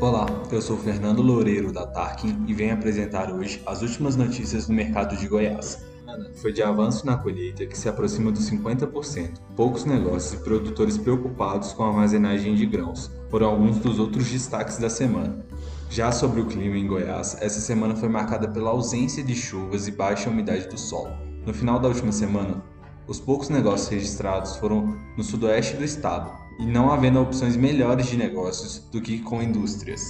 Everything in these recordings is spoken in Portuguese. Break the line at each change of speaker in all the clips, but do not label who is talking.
Olá, eu sou Fernando Loureiro da Tarkin e venho apresentar hoje as últimas notícias do mercado de Goiás. Foi de avanço na colheita que se aproxima dos 50%. Poucos negócios e produtores preocupados com a armazenagem de grãos foram alguns dos outros destaques da semana. Já sobre o clima em Goiás, essa semana foi marcada pela ausência de chuvas e baixa umidade do solo. No final da última semana, os poucos negócios registrados foram no sudoeste do estado, e não havendo opções melhores de negócios do que com indústrias.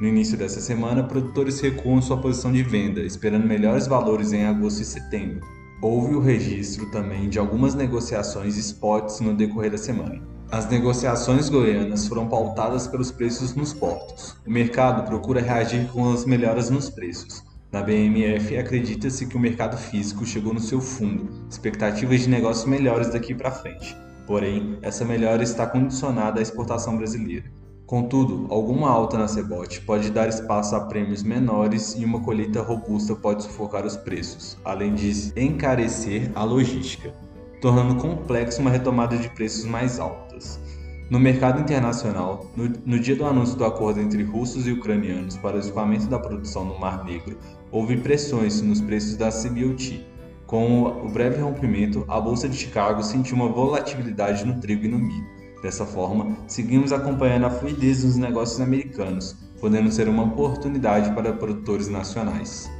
No início dessa semana, produtores recuam sua posição de venda, esperando melhores valores em agosto e setembro. Houve o registro também de algumas negociações spots no decorrer da semana. As negociações goianas foram pautadas pelos preços nos portos. O mercado procura reagir com as melhoras nos preços. Na BMF, acredita-se que o mercado físico chegou no seu fundo, expectativas de negócios melhores daqui para frente. Porém, essa melhora está condicionada à exportação brasileira. Contudo, alguma alta na Cebot pode dar espaço a prêmios menores e uma colheita robusta pode sufocar os preços, além de encarecer a logística, tornando complexo uma retomada de preços mais altas. No mercado internacional, no, no, dia do anúncio do acordo entre russos e ucranianos para o escoamento da produção no Mar Negro, houve pressões nos preços da CBOT, com o breve rompimento, a Bolsa de Chicago sentiu uma volatilidade no trigo e no milho. Dessa forma, seguimos acompanhando a fluidez dos negócios americanos, podendo ser uma oportunidade para produtores nacionais.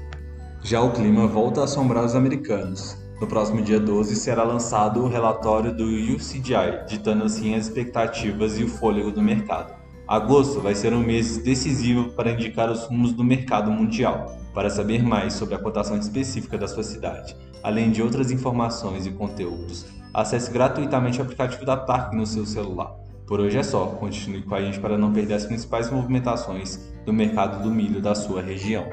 Já o clima volta a assombrar os americanos. No próximo dia 12 será lançado o relatório do UCDI, ditando assim as expectativas e o fôlego do mercado. Agosto vai ser um mês decisivo para indicar os rumos do mercado mundial. Para saber mais sobre a cotação específica da sua cidade, além de outras informações e conteúdos, acesse gratuitamente o aplicativo da TARC no seu celular. Por hoje é só, continue com a gente para não perder as principais movimentações do mercado do milho da sua região.